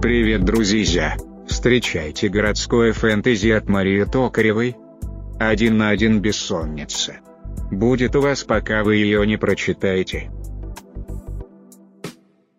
Привет, друзья! Встречайте городское фэнтези от Марии Токаревой. Один на один бессонница. Будет у вас, пока вы ее не прочитаете.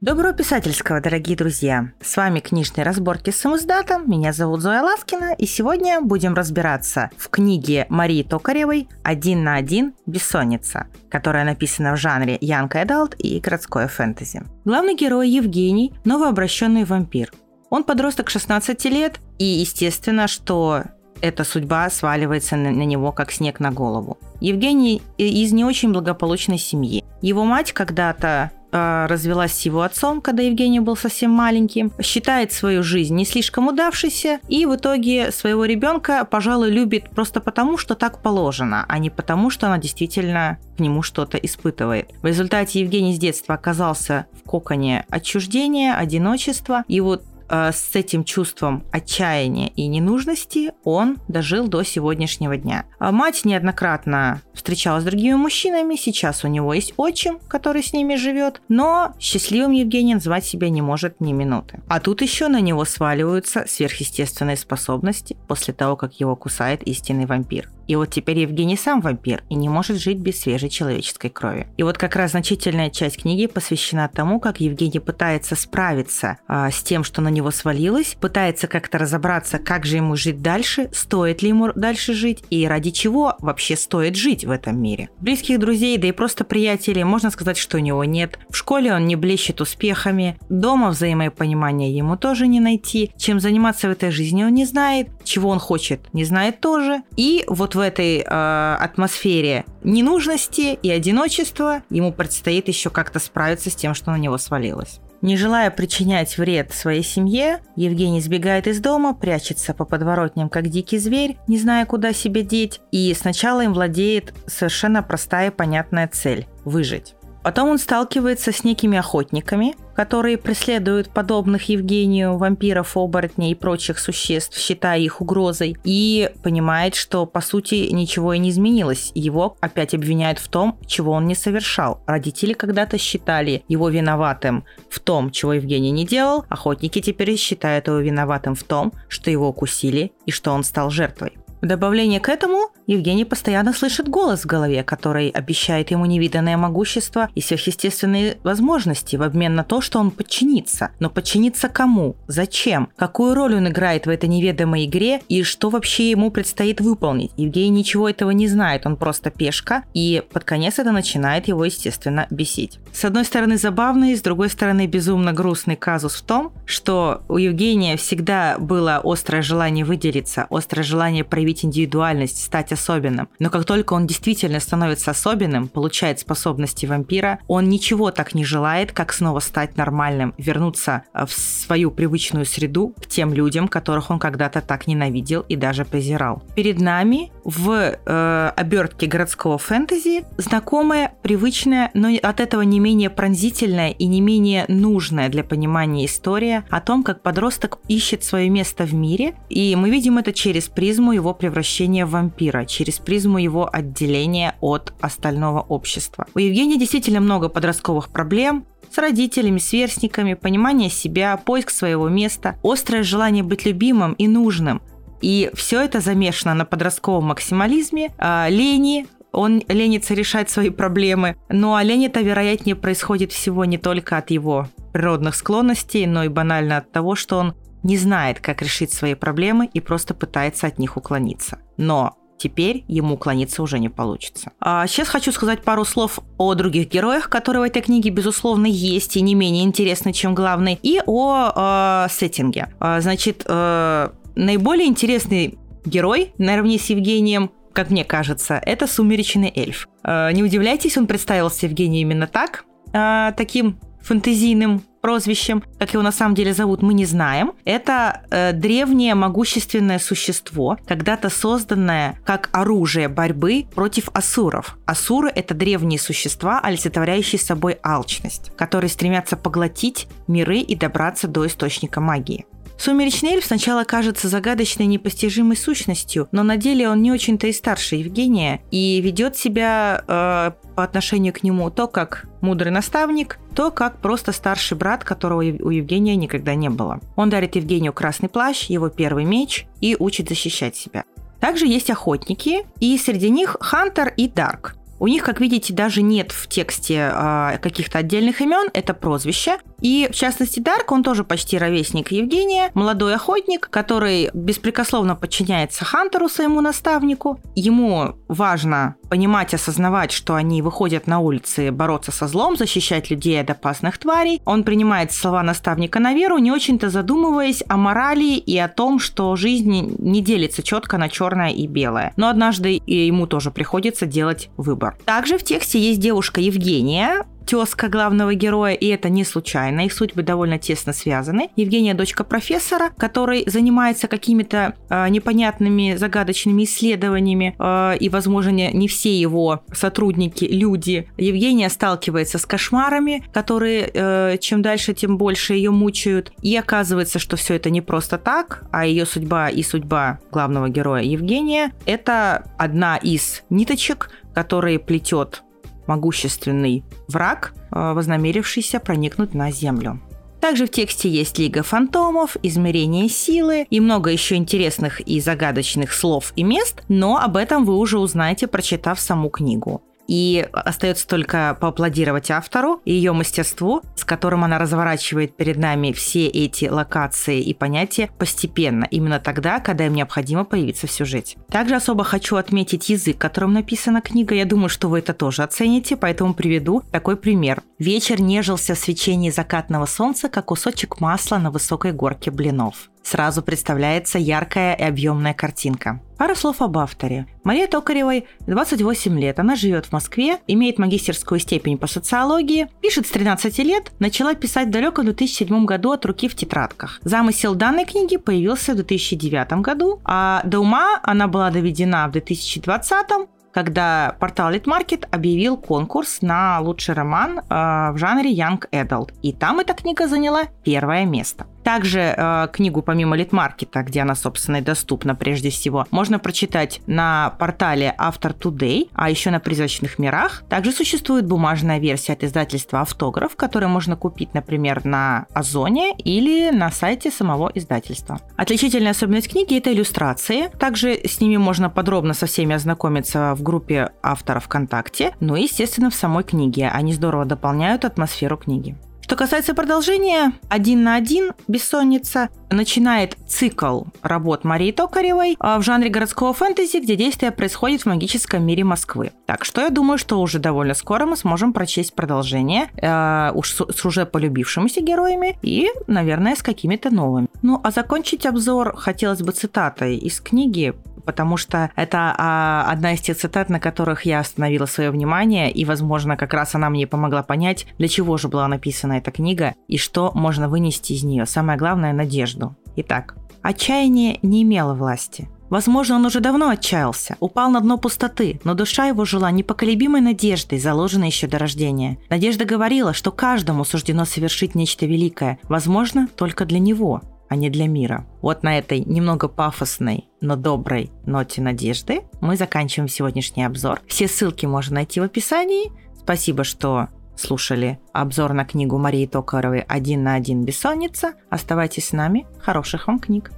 Доброго писательского, дорогие друзья! С вами книжные разборки с самоздатом. Меня зовут Зоя Ласкина, и сегодня будем разбираться в книге Марии Токаревой «Один на один. Бессонница», которая написана в жанре Young Adult и городское фэнтези. Главный герой Евгений – новообращенный вампир. Он подросток 16 лет, и естественно, что эта судьба сваливается на, него как снег на голову. Евгений из не очень благополучной семьи. Его мать когда-то развелась с его отцом, когда Евгений был совсем маленьким, считает свою жизнь не слишком удавшейся и в итоге своего ребенка, пожалуй, любит просто потому, что так положено, а не потому, что она действительно к нему что-то испытывает. В результате Евгений с детства оказался в коконе отчуждения, одиночества, и вот с этим чувством отчаяния и ненужности он дожил до сегодняшнего дня. А мать неоднократно встречалась с другими мужчинами, сейчас у него есть отчим, который с ними живет, но счастливым Евгений назвать себя не может ни минуты. А тут еще на него сваливаются сверхъестественные способности после того, как его кусает истинный вампир. И вот теперь Евгений сам вампир и не может жить без свежей человеческой крови. И вот как раз значительная часть книги посвящена тому, как Евгений пытается справиться а, с тем, что на него свалилось, пытается как-то разобраться, как же ему жить дальше, стоит ли ему дальше жить и ради чего вообще стоит жить в этом мире. Близких друзей, да и просто приятелей, можно сказать, что у него нет. В школе он не блещет успехами, дома взаимопонимания ему тоже не найти, чем заниматься в этой жизни он не знает, чего он хочет, не знает тоже. И вот в этой э, атмосфере ненужности и одиночества ему предстоит еще как-то справиться с тем, что на него свалилось. Не желая причинять вред своей семье, Евгений сбегает из дома, прячется по подворотням, как дикий зверь, не зная, куда себя деть, и сначала им владеет совершенно простая и понятная цель – выжить. Потом он сталкивается с некими охотниками, которые преследуют подобных Евгению вампиров, оборотней и прочих существ, считая их угрозой, и понимает, что по сути ничего и не изменилось. Его опять обвиняют в том, чего он не совершал. Родители когда-то считали его виноватым в том, чего Евгений не делал, охотники теперь считают его виноватым в том, что его укусили и что он стал жертвой. В добавление к этому Евгений постоянно слышит голос в голове, который обещает ему невиданное могущество и сверхъестественные возможности в обмен на то, что он подчинится. Но подчиниться кому? Зачем? Какую роль он играет в этой неведомой игре и что вообще ему предстоит выполнить? Евгений ничего этого не знает, он просто пешка, и под конец это начинает его, естественно, бесить. С одной стороны забавный, с другой стороны безумно грустный казус в том, что у Евгения всегда было острое желание выделиться, острое желание проявить индивидуальность, стать особенным. Но как только он действительно становится особенным, получает способности вампира, он ничего так не желает, как снова стать нормальным, вернуться э, в свою привычную среду к тем людям, которых он когда-то так ненавидел и даже презирал. Перед нами в э, обертке городского фэнтези знакомая, привычная, но от этого не менее пронзительная и не менее нужная для понимания история о том, как подросток ищет свое место в мире, и мы видим это через призму его превращения в вампира, через призму его отделения от остального общества. У Евгения действительно много подростковых проблем, с родителями, сверстниками, понимание себя, поиск своего места, острое желание быть любимым и нужным. И все это замешано на подростковом максимализме, э, лени, он ленится решать свои проблемы. Ну а лень это, вероятнее, происходит всего не только от его природных склонностей, но и банально от того, что он не знает, как решить свои проблемы и просто пытается от них уклониться. Но теперь ему уклониться уже не получится. А сейчас хочу сказать пару слов о других героях, которые в этой книге, безусловно, есть и не менее интересны, чем главный, и о э, сеттинге. А, значит, э, наиболее интересный герой наравне с Евгением как мне кажется, это сумеречный эльф. Э, не удивляйтесь, он представился Евгению именно так, э, таким фэнтезийным прозвищем, как его на самом деле зовут, мы не знаем. Это э, древнее могущественное существо, когда-то созданное как оружие борьбы против асуров. Асуры – это древние существа, олицетворяющие собой алчность, которые стремятся поглотить миры и добраться до источника магии. Сумеречный эльф сначала кажется загадочной непостижимой сущностью, но на деле он не очень-то и старше Евгения и ведет себя э, по отношению к нему то как мудрый наставник, то как просто старший брат, которого у Евгения никогда не было. Он дарит Евгению красный плащ, его первый меч и учит защищать себя. Также есть охотники, и среди них Хантер и Дарк. У них, как видите, даже нет в тексте э, каких-то отдельных имен, это прозвище. И, в частности, Дарк, он тоже почти ровесник Евгения, молодой охотник, который беспрекословно подчиняется Хантеру, своему наставнику. Ему важно понимать, осознавать, что они выходят на улицы бороться со злом, защищать людей от опасных тварей. Он принимает слова наставника на веру, не очень-то задумываясь о морали и о том, что жизнь не делится четко на черное и белое. Но однажды ему тоже приходится делать выбор. Также в тексте есть девушка Евгения, тезка главного героя, и это не случайно, их судьбы довольно тесно связаны. Евгения дочка профессора, который занимается какими-то э, непонятными загадочными исследованиями, э, и, возможно, не все его сотрудники люди. Евгения сталкивается с кошмарами, которые э, чем дальше, тем больше ее мучают, и оказывается, что все это не просто так, а ее судьба и судьба главного героя Евгения – это одна из ниточек, которые плетет могущественный враг, э, вознамерившийся проникнуть на Землю. Также в тексте есть Лига фантомов, измерение силы и много еще интересных и загадочных слов и мест, но об этом вы уже узнаете, прочитав саму книгу. И остается только поаплодировать автору и ее мастерству, с которым она разворачивает перед нами все эти локации и понятия постепенно, именно тогда, когда им необходимо появиться в сюжете. Также особо хочу отметить язык, которым написана книга. Я думаю, что вы это тоже оцените, поэтому приведу такой пример. Вечер нежился в свечении закатного солнца, как кусочек масла на высокой горке блинов. Сразу представляется яркая и объемная картинка. Пара слов об авторе. Мария Токаревой 28 лет. Она живет в Москве, имеет магистерскую степень по социологии, пишет с 13 лет, начала писать в далеком 2007 году от руки в тетрадках. Замысел данной книги появился в 2009 году, а до ума она была доведена в 2020 когда портал Литмаркет объявил конкурс на лучший роман э, в жанре Young Adult. И там эта книга заняла первое место. Также э, книгу помимо Литмаркета, где она, собственно, и доступна прежде всего, можно прочитать на портале Автор Today, а еще на Призрачных мирах. Также существует бумажная версия от издательства Автограф, которую можно купить, например, на Озоне или на сайте самого издательства. Отличительная особенность книги – это иллюстрации. Также с ними можно подробно со всеми ознакомиться в группе авторов ВКонтакте, ну и, естественно, в самой книге. Они здорово дополняют атмосферу книги. Что касается продолжения, один на один «Бессонница» начинает цикл работ Марии Токаревой а, в жанре городского фэнтези, где действие происходит в магическом мире Москвы. Так что я думаю, что уже довольно скоро мы сможем прочесть продолжение э, уж с, с уже полюбившимися героями и, наверное, с какими-то новыми. Ну, а закончить обзор хотелось бы цитатой из книги потому что это а, одна из тех цитат, на которых я остановила свое внимание, и, возможно, как раз она мне помогла понять, для чего же была написана эта книга и что можно вынести из нее. Самое главное – надежду. Итак, отчаяние не имело власти. Возможно, он уже давно отчаялся, упал на дно пустоты, но душа его жила непоколебимой надеждой, заложенной еще до рождения. Надежда говорила, что каждому суждено совершить нечто великое, возможно, только для него а не для мира. Вот на этой немного пафосной, но доброй ноте надежды мы заканчиваем сегодняшний обзор. Все ссылки можно найти в описании. Спасибо, что слушали обзор на книгу Марии Токаровой «Один на один бессонница». Оставайтесь с нами. Хороших вам книг!